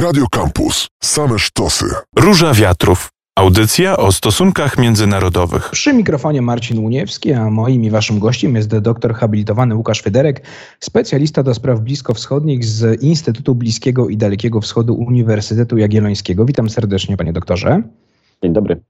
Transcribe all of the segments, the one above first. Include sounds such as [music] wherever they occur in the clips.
Radio Campus. Same sztosy. Róża Wiatrów. Audycja o stosunkach międzynarodowych. Przy mikrofonie Marcin Łuniewski, a moim i waszym gościem jest doktor habilitowany Łukasz Federek, specjalista do spraw bliskowschodnich z Instytutu Bliskiego i Dalekiego Wschodu Uniwersytetu Jagiellońskiego. Witam serdecznie, panie doktorze. Dzień dobry.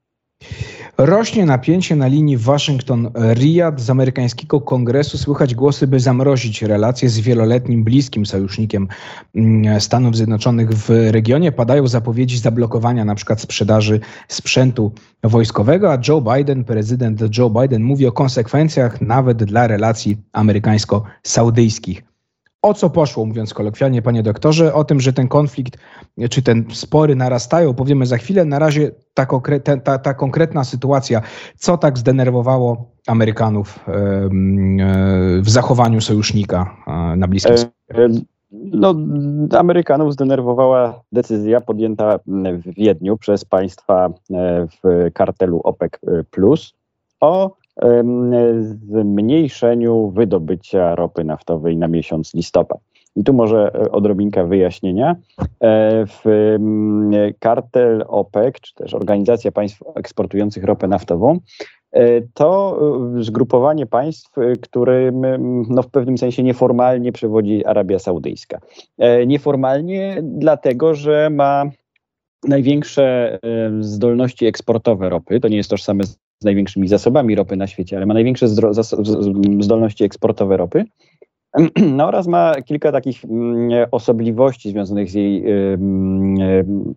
Rośnie napięcie na linii Waszyngton-Riyad. Z amerykańskiego kongresu słychać głosy, by zamrozić relacje z wieloletnim bliskim sojusznikiem mm, Stanów Zjednoczonych w regionie. Padają zapowiedzi zablokowania na przykład sprzedaży sprzętu wojskowego, a Joe Biden, prezydent Joe Biden mówi o konsekwencjach nawet dla relacji amerykańsko-saudyjskich. O co poszło, mówiąc kolokwialnie, panie doktorze? O tym, że ten konflikt czy ten spory narastają, powiemy za chwilę. Na razie ta, ta, ta konkretna sytuacja, co tak zdenerwowało Amerykanów w zachowaniu sojusznika e, na Bliskim Wschodzie? No, Amerykanów zdenerwowała decyzja podjęta w Wiedniu przez państwa e, w kartelu OPEC o zmniejszeniu wydobycia ropy naftowej na miesiąc listopad. I tu może e, odrobinka wyjaśnienia. E, w kartel OPEC, czy też Organizacja Państw Eksportujących Ropę Naftową, e, to zgrupowanie państw, którym no, w pewnym sensie nieformalnie przewodzi Arabia Saudyjska. Nieformalnie dlatego, że ma największe zdolności eksportowe ropy. To nie jest tożsame z największymi zasobami ropy na świecie, ale ma największe zdolności eksportowe ropy. [clears throat] No oraz ma kilka takich mm, osobliwości związanych z jej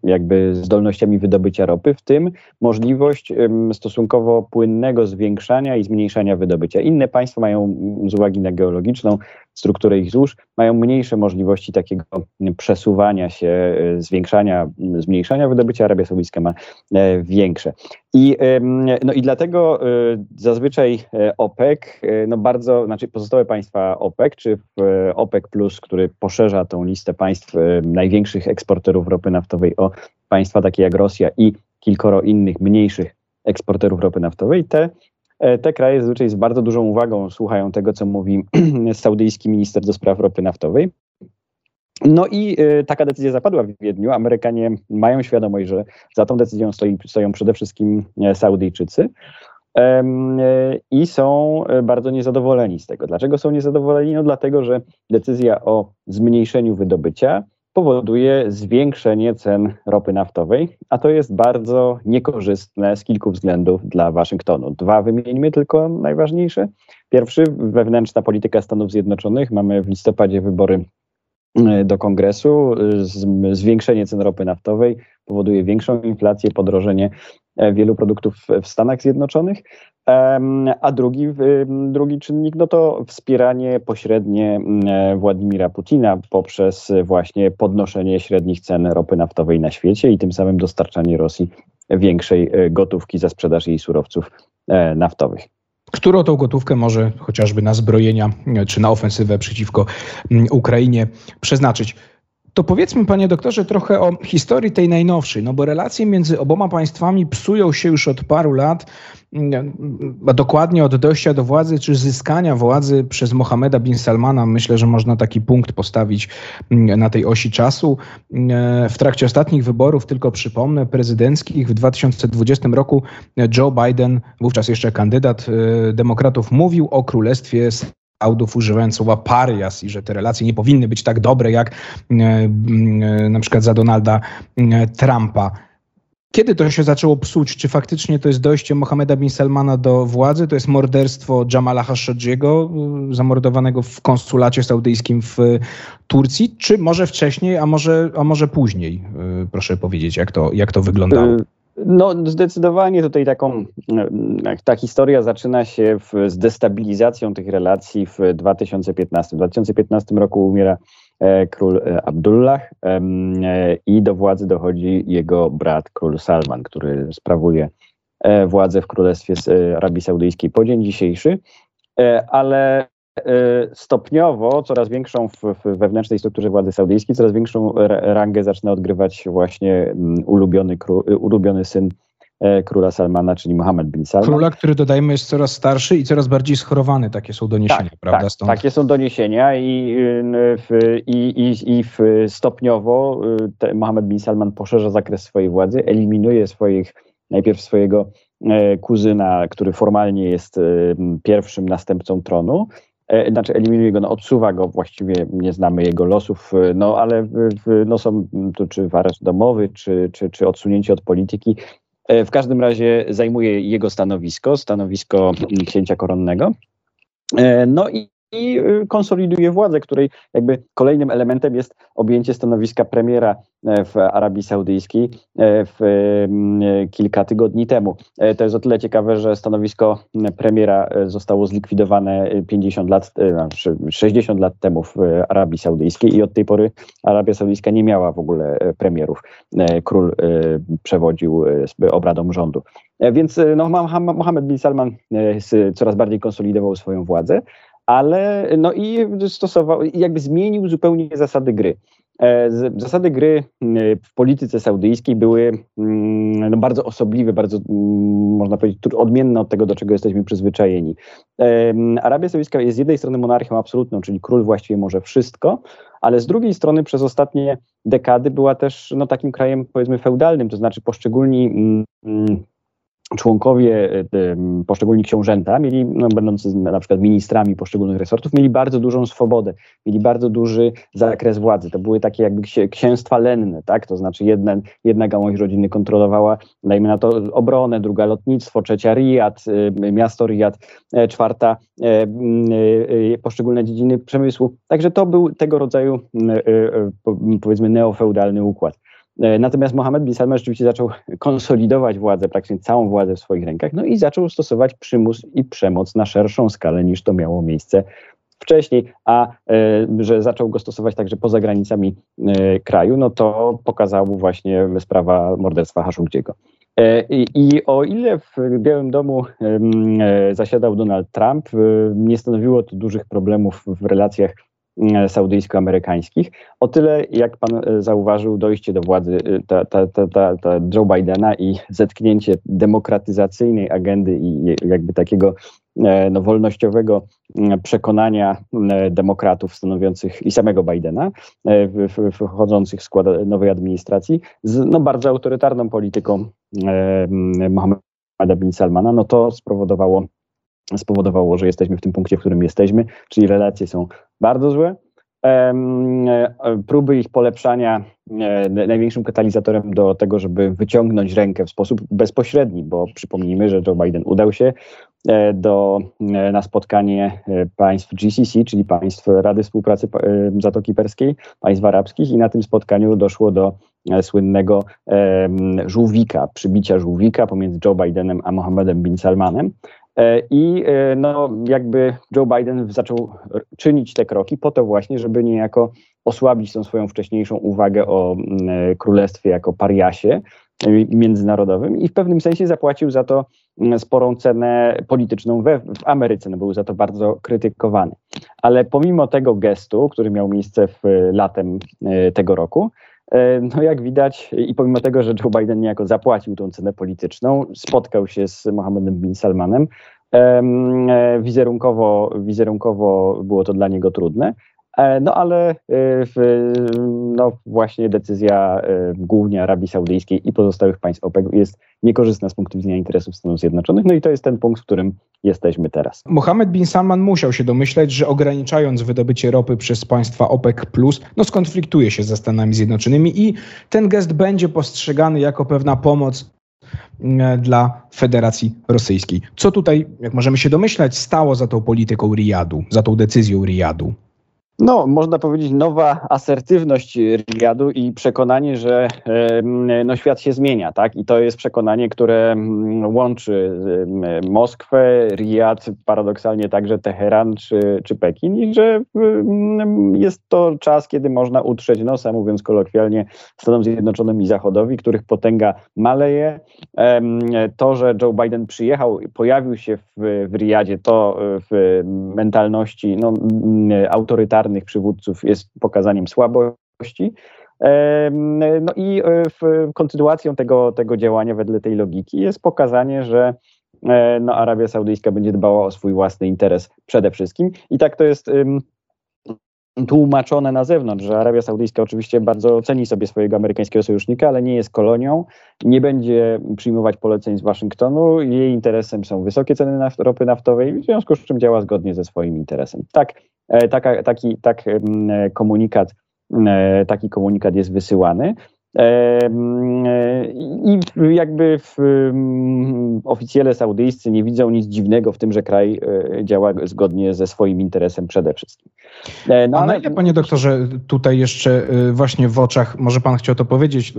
jakby zdolnościami wydobycia ropy, w tym możliwość stosunkowo płynnego zwiększania i zmniejszania wydobycia. Inne państwa mają z uwagi na geologiczną strukturę ich złóż, mają mniejsze możliwości takiego przesuwania się, e, zwiększania, zmniejszania wydobycia. Arabia Saudyjska ma e, większe. I, no i dlatego e, zazwyczaj OPEC, no bardzo, znaczy pozostałe państwa OPEC, czy OPEC Plus, który poszerza tą listę państw największych eksporterów ropy naftowej o państwa takie jak Rosja i kilkoro innych mniejszych eksporterów ropy naftowej, te E, te kraje zazwyczaj z bardzo dużą uwagą słuchają tego, co mówi [clears throat] saudyjski minister do spraw ropy naftowej. No i y, taka decyzja zapadła w Wiedniu. Amerykanie mają świadomość, że za tą decyzją stoi, stoją przede wszystkim Saudyjczycy. I są bardzo niezadowoleni z tego. Dlaczego są niezadowoleni? No dlatego, że decyzja o zmniejszeniu wydobycia powoduje zwiększenie cen ropy naftowej, a to jest bardzo niekorzystne z kilku względów dla Waszyngtonu. Dwa wymieńmy tylko najważniejsze. Pierwszy, wewnętrzna polityka Stanów Zjednoczonych. Mamy w listopadzie wybory e, do kongresu. Zwiększenie cen ropy naftowej powoduje większą inflację, podrożenie wielu produktów w Stanach Zjednoczonych. A drugi, drugi czynnik no to wspieranie pośrednie e, Władimira Putina poprzez właśnie podnoszenie średnich cen ropy naftowej na świecie i tym samym dostarczanie Rosji większej e, gotówki za sprzedaż jej surowców e, naftowych którą tą gotówkę może chociażby na zbrojenia czy na ofensywę przeciwko Ukrainie przeznaczyć. To powiedzmy, panie doktorze, trochę o historii tej najnowszej, no bo relacje między oboma państwami psują się już od paru lat, a dokładnie od dojścia do władzy, czy zyskania władzy przez Mohameda bin Salmana. Myślę, że można taki punkt postawić na tej osi czasu. W trakcie ostatnich wyborów, tylko przypomnę, prezydenckich w 2020 roku Joe Biden, wówczas jeszcze kandydat e, demokratów, mówił o królestwie Saudów używając słowa parias i że te relacje nie powinny być tak dobre jak e, e, na przykład za Donalda e, Trumpa. Kiedy to się zaczęło psuć? Czy faktycznie to jest dojście Mohameda bin Salmana do władzy? To jest morderstwo Jamala Khashoggiego, zamordowanego w konsulacie saudyjskim w Turcji? Czy może wcześniej, a może, a może później? Proszę powiedzieć, jak to, jak to wyglądało? No, zdecydowanie tutaj taką, ta historia zaczyna się w, z destabilizacją tych relacji w 2015. W 2015 roku umiera e, król e, Abdullah e, i do władzy dochodzi jego brat król Salman, który sprawuje e, władzę w Królestwie Arabii Saudyjskiej po dzień dzisiejszy. E, ale E, stopniowo coraz większą w, w, wewnętrznej strukturze władzy saudyjskiej, coraz większą rangę zaczyna odgrywać właśnie mm, ulubiony, ulubiony syn króla Salmana, czyli Mohammed bin Salman. Króla, który dodajmy jest coraz starszy i coraz bardziej schorowany, takie są doniesienia, tak, prawda? Tak, Stąd... takie są doniesienia i, w, i, i, i w stopniowo Mohammed bin Salman poszerza zakres swojej władzy, eliminuje swoich, najpierw swojego kuzyna, który formalnie jest pierwszym następcą tronu, E, znaczy eliminuje go, no, odsuwa go, właściwie nie znamy jego losów, e, no ale no, są tu czy w areszt domowy, czy, czy, czy odsunięcie od polityki. E, w każdym razie zajmuje jego stanowisko, stanowisko księcia koronnego. No i i y, konsoliduje władzę, której jakby kolejnym elementem jest objęcie stanowiska premiera e, w Arabii Saudyjskiej e, w mm, kilka tygodni temu. E, to jest o tyle ciekawe, że stanowisko premiera zostało zlikwidowane 50 lat, 60 lat temu w Arabii Saudyjskiej i od tej pory Arabia Saudyjska nie miała w ogóle premierów. Król przewodził obradom rządu. Więc no, Mohammed bin Salman coraz bardziej konsolidował swoją władzę, ale no i stosował, jakby zmienił zupełnie zasady gry. E, zasady gry w polityce saudyjskiej były no, bardzo osobliwe, bardzo można powiedzieć odmienne od tego, do czego jesteśmy przyzwyczajeni. Arabia Saudyjska jest z jednej strony monarchią absolutną, czyli król właściwie może wszystko, ale z drugiej strony przez ostatnie dekady była też no, takim krajem powiedzmy feudalnym, to znaczy poszczególni mm, członkowie, e, poszczególni książęta, mieli, no, będący na przykład ministrami poszczególnych resortów, mieli bardzo dużą swobodę, mieli bardzo duży zakres władzy. To były takie jakby księstwa lenne, tak? To znaczy jedna, jedna gałąź rodziny kontrolowała, dajmy na to, obronę, druga lotnictwo, trzecia Riyad, e, miasto Riyad, e, czwarta poszczególne dziedziny przemysłu. Także to był tego rodzaju, powiedzmy, neofeudalny układ. E, natomiast Mohammed bin Salman rzeczywiście zaczął [laughs] konsolidować władzę, praktycznie całą władzę w swoich rękach, no i zaczął stosować przymus i przemoc na szerszą skalę niż to miało miejsce wcześniej, a e, że zaczął go stosować także poza granicami e, kraju, no to pokazał właśnie sprawa morderstwa Haszugdziego. I, I o ile w Białym Domu zasiadał Donald Trump, nie stanowiło to dużych problemów w relacjach saudyjsko-amerykańskich. O tyle, jak pan e, zauważył, dojście do władzy e, ta, ta, ta, ta, ta Joe Bidena i zetknięcie demokratyzacyjnej agendy i jakby takiego no, wolnościowego przekonania demokratów stanowiących i samego Bidena, wchodzących w skład nowej administracji, z no, bardzo autorytarną polityką Mohammeda bin Salmana, no to spowodowało spowodowało, że jesteśmy w tym punkcie, w którym jesteśmy, czyli relacje są bardzo złe. E, próby ich polepszania e, największym katalizatorem do tego, żeby wyciągnąć rękę w sposób bezpośredni, bo przypomnijmy, że Joe Biden udał się e, do, na spotkanie państw GCC, czyli państw Rady Współpracy Zatoki Perskiej, państw arabskich i na tym spotkaniu doszło do słynnego żółwika, przybicia żółwika pomiędzy Joe Bidenem a Mohammedem bin Salmanem. E, I e, no, jakby Joe Biden zaczął czynić te kroki po to właśnie, żeby niejako osłabić tą swoją wcześniejszą uwagę o mm, e, królestwie jako pariasie międzynarodowym i w pewnym sensie zapłacił za to mm, sporą cenę polityczną we, w Ameryce, no był za to bardzo krytykowany. Ale pomimo tego gestu, który miał miejsce w latem tego roku, no jak widać i pomimo tego, że Joe Biden niejako zapłacił tą cenę polityczną, spotkał się z Mohammedem bin Salmanem, e, wizerunkowo, wizerunkowo było to dla niego trudne, E, no ale e, no, właśnie decyzja e, głównie Arabii Saudyjskiej i pozostałych państw OPEC jest niekorzystna z punktu widzenia interesów Stanów Zjednoczonych. No i to jest ten punkt, w którym jesteśmy teraz. Mohammed bin Salman musiał się domyśleć, że ograniczając wydobycie ropy przez państwa OPEC, no skonfliktuje się ze Stanami Zjednoczonymi i ten gest będzie postrzegany jako pewna pomoc dla Federacji Rosyjskiej. Co tutaj, jak możemy się domyślać, stało za tą polityką Riyadu, za tą decyzją Riyadu? No, można powiedzieć, nowa asertywność Riyadu i przekonanie, że no, świat się zmienia, tak? I to jest przekonanie, które łączy Moskwę, Riyad, paradoksalnie także Teheran czy, czy Pekin, i że jest to czas, kiedy można utrzeć nosa, mówiąc kolokwialnie, Stanom Zjednoczonym i Zachodowi, których potęga maleje. To, że Joe Biden przyjechał, pojawił się w, w Riyadzie, to w mentalności no, autorytarnej autorytarnych przywódców jest pokazaniem słabości. No i w kontynuacją tego, tego działania wedle tej logiki jest pokazanie, że no, Arabia Saudyjska będzie dbała o swój własny interes przede wszystkim. I tak to jest tłumaczone na zewnątrz, że Arabia Saudyjska oczywiście bardzo ceni sobie swojego amerykańskiego sojusznika, ale nie jest kolonią, nie będzie przyjmować poleceń z Waszyngtonu. Jej interesem są wysokie ceny naft ropy naftowej, w związku z czym działa zgodnie ze swoim interesem. Tak, e, taka, taki tak, komunikat, e, taki komunikat jest wysyłany. I jakby w, oficjele saudyjscy nie widzą nic dziwnego w tym, że kraj e, działa zgodnie ze swoim interesem przede wszystkim. E, no, A na ile, panie doktorze, tutaj jeszcze e, właśnie w oczach, może pan chciał to powiedzieć,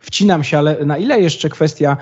wcinam się, ale na ile jeszcze kwestia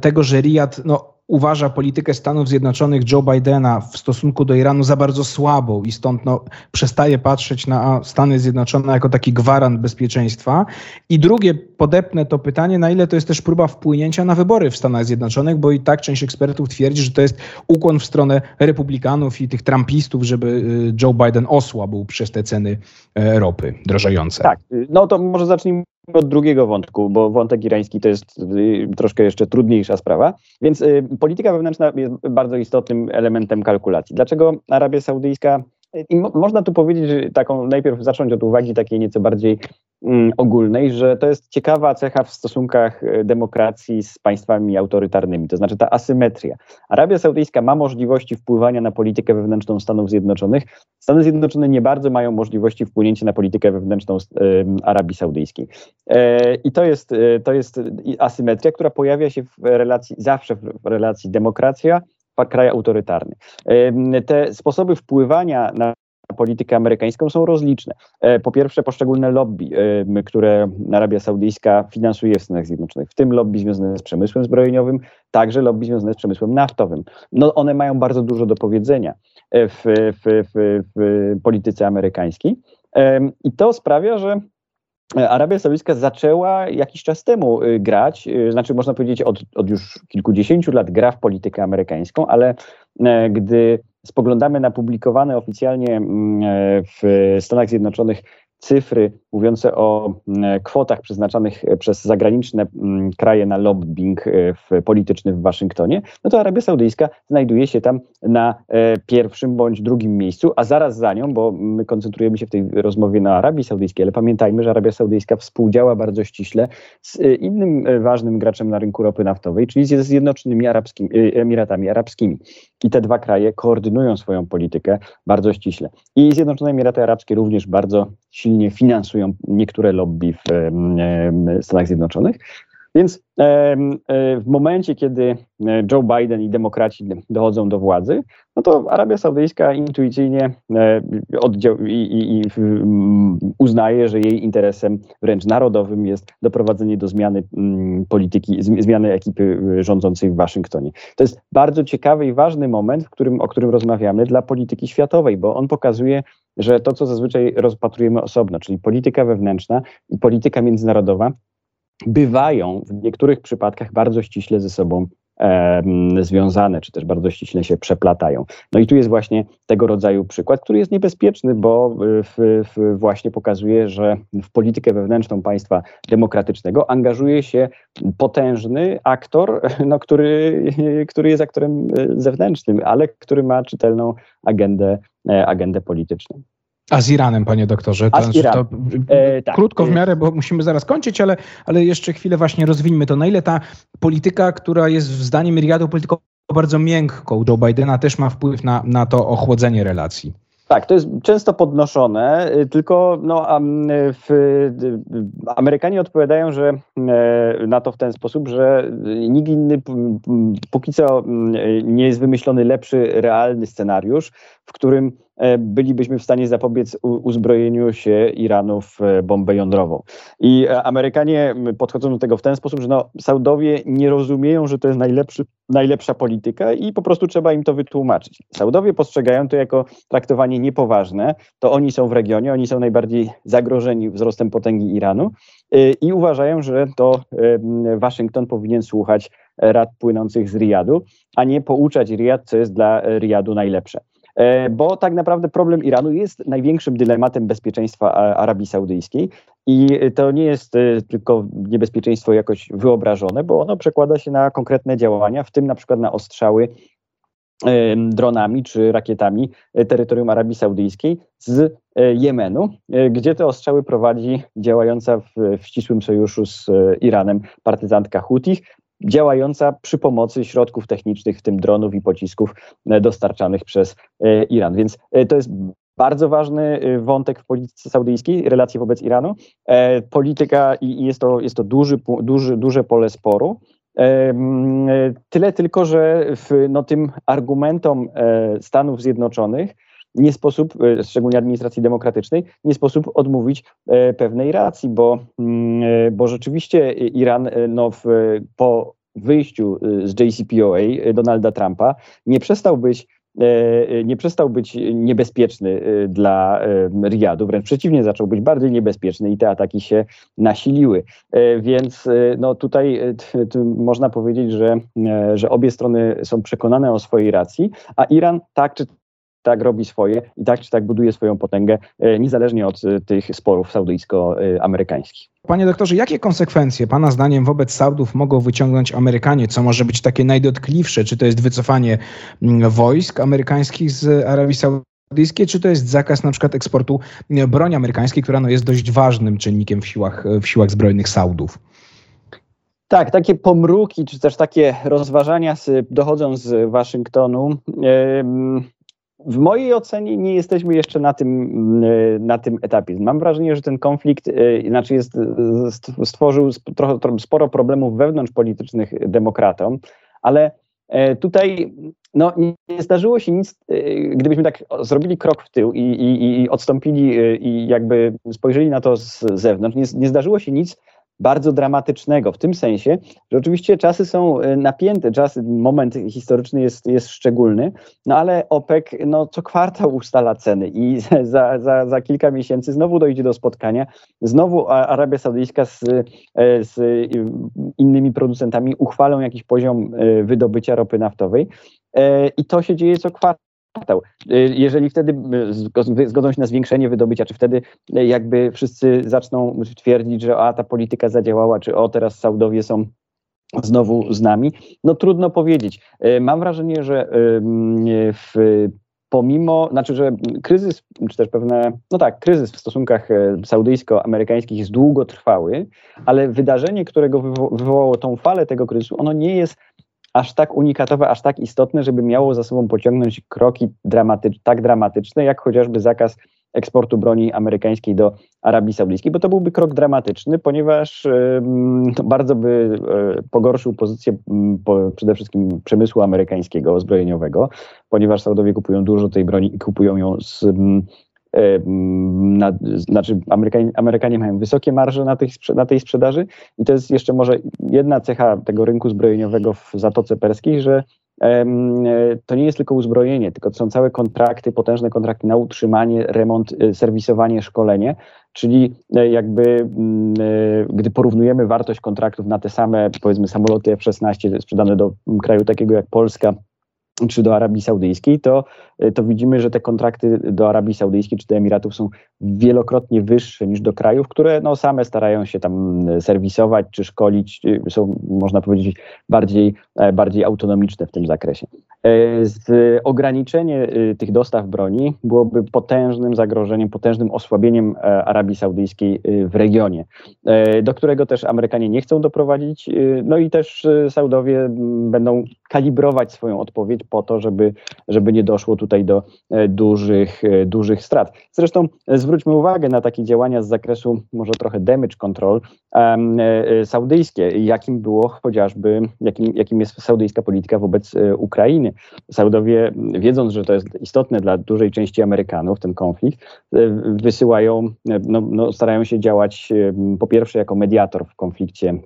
tego, że Riyad no, uważa politykę Stanów Zjednoczonych Joe Bidena w stosunku do Iranu za bardzo słabą i stąd no, przestaje patrzeć na Stany Zjednoczone jako taki gwarant bezpieczeństwa. I drugie, podepnę to pytanie, na ile to jest też próba wpłynięcia na wybory w Stanach Zjednoczonych, bo i tak część ekspertów twierdzi, że to jest ukłon w stronę republikanów i tych trumpistów, żeby y, Joe Biden osłabł przez te ceny e, ropy drożejące. Tak, no to może zacznijmy od drugiego wątku, bo wątek irański to jest y, troszkę jeszcze trudniejsza sprawa. Więc y, polityka wewnętrzna jest bardzo istotnym elementem kalkulacji. Dlaczego Arabia Saudyjska i mo można tu powiedzieć, taką najpierw zacząć od uwagi takiej nieco bardziej mm, ogólnej, że to jest ciekawa cecha w stosunkach e, demokracji z państwami autorytarnymi, to znaczy ta asymetria. Arabia Saudyjska ma możliwości wpływania na politykę wewnętrzną Stanów Zjednoczonych. Stany Zjednoczone nie bardzo mają możliwości wpłynięcia na politykę wewnętrzną e, Arabii Saudyjskiej. E, I to jest, e, to jest asymetria, która pojawia się w relacji, zawsze w relacji demokracja kraj autorytarny. Te sposoby wpływania na politykę amerykańską są rozliczne. E, po pierwsze, poszczególne lobby, które Arabia Saudyjska finansuje w Stanach Zjednoczonych, w tym lobby związane z przemysłem zbrojeniowym, także lobby związane z przemysłem naftowym. No, one mają bardzo dużo do powiedzenia e, w, w, w, w polityce amerykańskiej. I to sprawia, że Arabia Saudyjska zaczęła jakiś czas temu y, grać, y, znaczy można powiedzieć od, od już kilkudziesięciu lat gra w politykę amerykańską, ale e, gdy spoglądamy na publikowane oficjalnie mm, e, w Stanach Zjednoczonych cyfry mówiące o mm, kwotach przeznaczanych e, przez zagraniczne mm, kraje na lobbying e, polityczny w Waszyngtonie, no to Arabia Saudyjska znajduje się tam na e, pierwszym bądź drugim miejscu, a zaraz za nią, bo my koncentrujemy się w tej rozmowie na Arabii Saudyjskiej, ale pamiętajmy, że Arabia Saudyjska współdziała bardzo ściśle z innym ważnym graczem na rynku ropy naftowej, czyli ze Zjednoczonymi Arabskimi, Emiratami Arabskimi. I te dwa kraje koordynują swoją politykę bardzo ściśle. I Zjednoczone Emiraty Arabskie również bardzo silnie finansują niektóre lobby w Stanach Zjednoczonych. Więc e, w momencie, kiedy e, Joe Biden i demokraci dochodzą do władzy, no to Arabia Saudyjska intuicyjnie e, oddział, i, i, i uznaje, że jej interesem wręcz narodowym jest doprowadzenie do zmiany polityki, zmiany ekipy rządzącej w Waszyngtonie. To jest bardzo ciekawy i ważny moment, w którym, o którym rozmawiamy dla polityki światowej, bo on pokazuje, że to, co zazwyczaj rozpatrujemy osobno, czyli polityka wewnętrzna i polityka międzynarodowa, bywają w niektórych przypadkach bardzo ściśle ze sobą e, związane, czy też bardzo ściśle się przeplatają. No i tu jest właśnie tego rodzaju przykład, który jest niebezpieczny, bo w, w właśnie pokazuje, że w politykę wewnętrzną państwa demokratycznego angażuje się potężny aktor, no, który, który jest aktorem e, zewnętrznym, ale który ma czytelną agendę, e, agendę polityczną. A z Iranem, panie doktorze? To, znaczy, to e, tak. Krótko w miarę, bo musimy zaraz kończyć, ale, ale jeszcze chwilę właśnie rozwijmy to. Na ile ta polityka, która jest zdaniem Riyadu polityką bardzo miękką Joe Bidena, też ma wpływ na, na to ochłodzenie relacji? Tak, to jest często podnoszone, y, tylko no, w, Amerykanie odpowiadają że e, na to w ten sposób, że nikt inny póki co nie jest wymyślony lepszy, realny scenariusz, w którym E, bylibyśmy w stanie zapobiec uzbrojeniu się Iranu w e, bombę jądrową. I e, Amerykanie podchodzą do tego w ten sposób, że no, Saudowie nie rozumieją, że to jest najlepszy, najlepsza polityka i po prostu trzeba im to wytłumaczyć. Saudowie postrzegają to jako traktowanie niepoważne, to oni są w regionie, oni są najbardziej zagrożeni wzrostem potęgi Iranu i uważają, że to Waszyngton powinien słuchać rad płynących z Riyadu, a nie pouczać Riyad, co jest dla Riyadu najlepsze. Bo tak naprawdę problem Iranu jest największym dylematem bezpieczeństwa Arabii Saudyjskiej i to nie jest tylko niebezpieczeństwo jakoś wyobrażone, bo ono przekłada się na konkretne działania, w tym na przykład na ostrzały dronami czy rakietami e, terytorium Arabii Saudyjskiej z e, Jemenu, e, gdzie te ostrzały prowadzi działająca w, w ścisłym sojuszu z Iranem partyzantka Hutich, działająca przy pomocy środków technicznych, w tym dronów i pocisków dostarczanych przez Iran. Więc to jest bardzo ważny wątek w polityce saudyjskiej, relacje wobec Iranu. Polityka i jest to, jest to duży, duży, duże pole sporu. Tyle tylko, że w, no, tym argumentom e, Stanów Zjednoczonych nie sposób, e, szczególnie administracji demokratycznej, nie sposób odmówić e, pewnej racji, bo, mm, bo rzeczywiście Iran no, w, po wyjściu z JCPOA Donalda Trumpa nie przestał być E, nie przestał być niebezpieczny e, dla e, Riyadu, wręcz przeciwnie, zaczął być bardziej niebezpieczny i te ataki się nasiliły. Więc no tutaj można powiedzieć, że, że obie strony są przekonane o swojej racji, a Iran tak czy tak robi swoje i tak czy tak buduje swoją potęgę, e, niezależnie od e, tych sporów saudyjsko-amerykańskich. Panie doktorze, jakie konsekwencje Pana zdaniem wobec Saudów mogą wyciągnąć Amerykanie? Co może być takie najdotkliwsze? Czy to jest wycofanie mm, wojsk amerykańskich z Arabii Saudyjskiej, czy to jest zakaz na przykład eksportu mm, broni amerykańskiej, która no jest dość ważnym czynnikiem w siłach, w siłach zbrojnych Saudów? Tak, takie pomruki, czy też takie rozważania dochodzą z Waszyngtonu. W mojej ocenie nie jesteśmy jeszcze na tym, e, na tym etapie. Mam wrażenie, że ten konflikt e, znaczy jest, e, stworzył trochę, sporo problemów wewnątrzpolitycznych demokratom, ale tutaj no, nie zdarzyło się nic, gdybyśmy tak zrobili krok w tył i, i, i odstąpili i jakby spojrzeli na to z zewnątrz, nie, nie zdarzyło się nic bardzo dramatycznego, w tym sensie, że oczywiście czasy są e, napięte, czas, moment historyczny jest, jest szczególny, no ale OPEC no, co kwartał ustala ceny i [laughs] za, za, za kilka miesięcy znowu dojdzie do spotkania, znowu Arabia Saudyjska z, e, z innymi producentami uchwalą jakiś poziom e, wydobycia ropy naftowej. I to się dzieje co kwartał Y, jeżeli wtedy y, zgodzą się na zwiększenie wydobycia, czy wtedy y, jakby wszyscy zaczną twierdzić, że a ta polityka zadziałała, czy o teraz Saudowie są znowu z nami, no trudno powiedzieć. Mam wrażenie, że w pomimo, znaczy, że kryzys, czy też pewne, no tak, kryzys w stosunkach saudyjsko-amerykańskich jest długotrwały, ale wydarzenie, którego wywołało tą falę tego kryzysu, ono nie jest aż tak unikatowe, aż tak istotne, żeby miało za sobą pociągnąć kroki tak dramatyczne, jak chociażby zakaz eksportu broni amerykańskiej do Arabii Saudyjskiej, bo to byłby krok dramatyczny, ponieważ bardzo by y, pogorszył pozycję po, przede wszystkim przemysłu amerykańskiego, zbrojeniowego, ponieważ Saudowie kupują dużo tej broni i kupują ją z E, na, znaczy Amerykanie, Amerykanie mają wysokie marże na, tych, na tej sprzedaży i to jest jeszcze może jedna cecha tego rynku zbrojeniowego w Zatoce Perskiej, że e, to nie jest tylko uzbrojenie, tylko to są całe kontrakty, potężne kontrakty na utrzymanie, remont, e, serwisowanie, szkolenie, czyli jakby gdy porównujemy wartość kontraktów na te same powiedzmy samoloty F-16 sprzedane do kraju takiego jak Polska, czy do Arabii Saudyjskiej, to, to widzimy, że te kontrakty do Arabii Saudyjskiej czy do Emiratów są wielokrotnie wyższe niż do krajów, które no, same starają się tam serwisować czy szkolić, są, można powiedzieć, bardziej, e, bardziej autonomiczne w tym zakresie. E, z ograniczenie e, tych dostaw broni byłoby potężnym zagrożeniem, potężnym osłabieniem Arabii Saudyjskiej w regionie, do którego też Amerykanie nie chcą doprowadzić, no i też Saudowie będą kalibrować swoją odpowiedź po to, żeby, żeby nie doszło tutaj do e, dużych, e, dużych strat. Zresztą e, zwróćmy uwagę na takie działania z zakresu może trochę damage control um, saudyjskie, jakim było chociażby, jakim, jakim jest saudyjska polityka wobec Ukrainy. Saudowie, wiedząc, że to jest istotne dla dużej części Amerykanów, ten konflikt, wysyłają, no, no, starają się działać po pierwsze jako mediator w konflikcie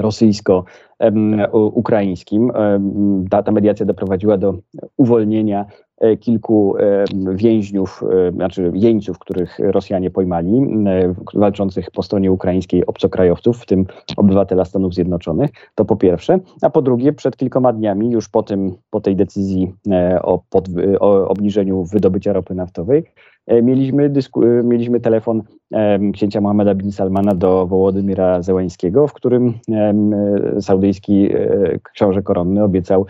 rosyjsko-ukraińskim. Ta, ta mediacja doprowadziła do uwolnienia kilku więźniów, znaczy jeńców, których Rosjanie pojmali, walczących po stronie ukraińskiej obcokrajowców, w tym obywatela Stanów Zjednoczonych. To po pierwsze. A po drugie, przed kilkoma dniami, już po, tym, po tej decyzji o, pod, o obniżeniu wydobycia ropy naftowej, E, mieliśmy, dysku, e, mieliśmy telefon księcia Mohameda bin Salmana do Wołodymira Zełańskiego, w którym saudyjski e, książę koronny obiecał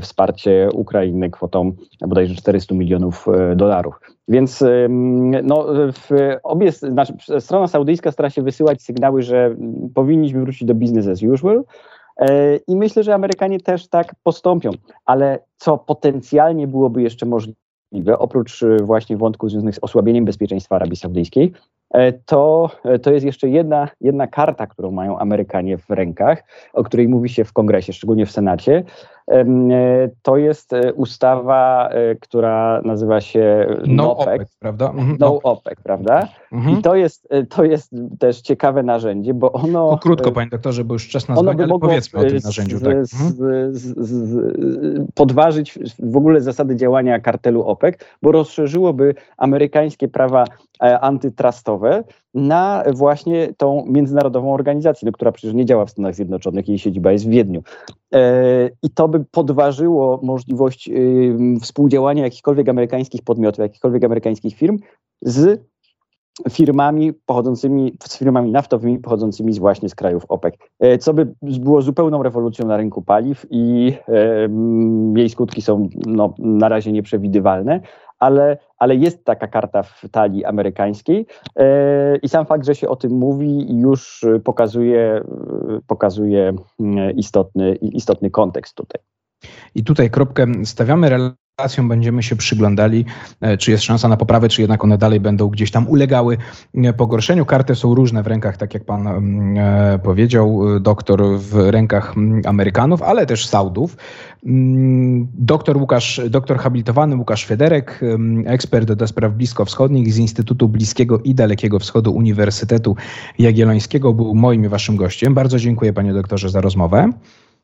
wsparcie Ukrainy kwotą bodajże 400 milionów dolarów. Więc no, obie, znaczy, strona saudyjska stara się wysyłać sygnały, że powinniśmy wrócić do business as usual. I myślę, że Amerykanie też tak postąpią. Ale co potencjalnie byłoby jeszcze możliwe, oprócz y, właśnie wątków związanych z osłabieniem bezpieczeństwa Arabii Saudyjskiej, e, to, e, to jest jeszcze jedna, jedna karta, którą mają Amerykanie w rękach, o której mówi się w kongresie, szczególnie w Senacie, to jest e, ustawa, e, która nazywa się No OPEC, OPEC prawda? Mhm. No OPEC, prawda? Mhm. I to jest, to jest też ciekawe narzędzie, bo ono... To krótko, panie doktorze, bo już czas na dzwonię, ale powiedzmy o tym narzędziu. Tak. Z, mhm. z, z, podważyć w ogóle zasady działania kartelu OPEC, bo rozszerzyłoby amerykańskie prawa antytrustowe na właśnie tą międzynarodową organizację, no, która przecież nie działa w Stanach Zjednoczonych, jej siedziba jest w Wiedniu. I to by podważyło możliwość współdziałania jakichkolwiek amerykańskich podmiotów, jakichkolwiek amerykańskich firm z firmami pochodzącymi, z firmami naftowymi pochodzącymi z właśnie z krajów OPEC, e, co by było zupełną rewolucją na rynku paliw i e, jej skutki są no, na razie nieprzewidywalne, ale, ale jest taka karta w talii amerykańskiej e, i sam fakt, że się o tym mówi już pokazuje, pokazuje mm, istotny, istotny kontekst tutaj. I tutaj kropkę stawiamy relacją będziemy się przyglądali, e, czy jest szansa na poprawę, czy jednak one dalej będą gdzieś tam ulegały e, pogorszeniu. Karty są różne w rękach, tak jak pan mm, e, powiedział, doktor w rękach mm, Amerykanów, ale też Saudów. Mm, doktor Łukasz, doktor habilitowany Łukasz Federek, ekspert do spraw bliskowschodnich z Instytutu Bliskiego i Dalekiego Wschodu Uniwersytetu Jagiellońskiego był moim i waszym gościem. Bardzo dziękuję panie doktorze za rozmowę.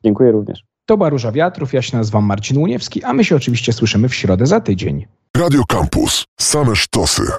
Dziękuję również. To była Wiatrów, ja się nazywam Marcin Łuniewski, a my się oczywiście słyszymy w środę za tydzień. Radio Campus. Same sztosy.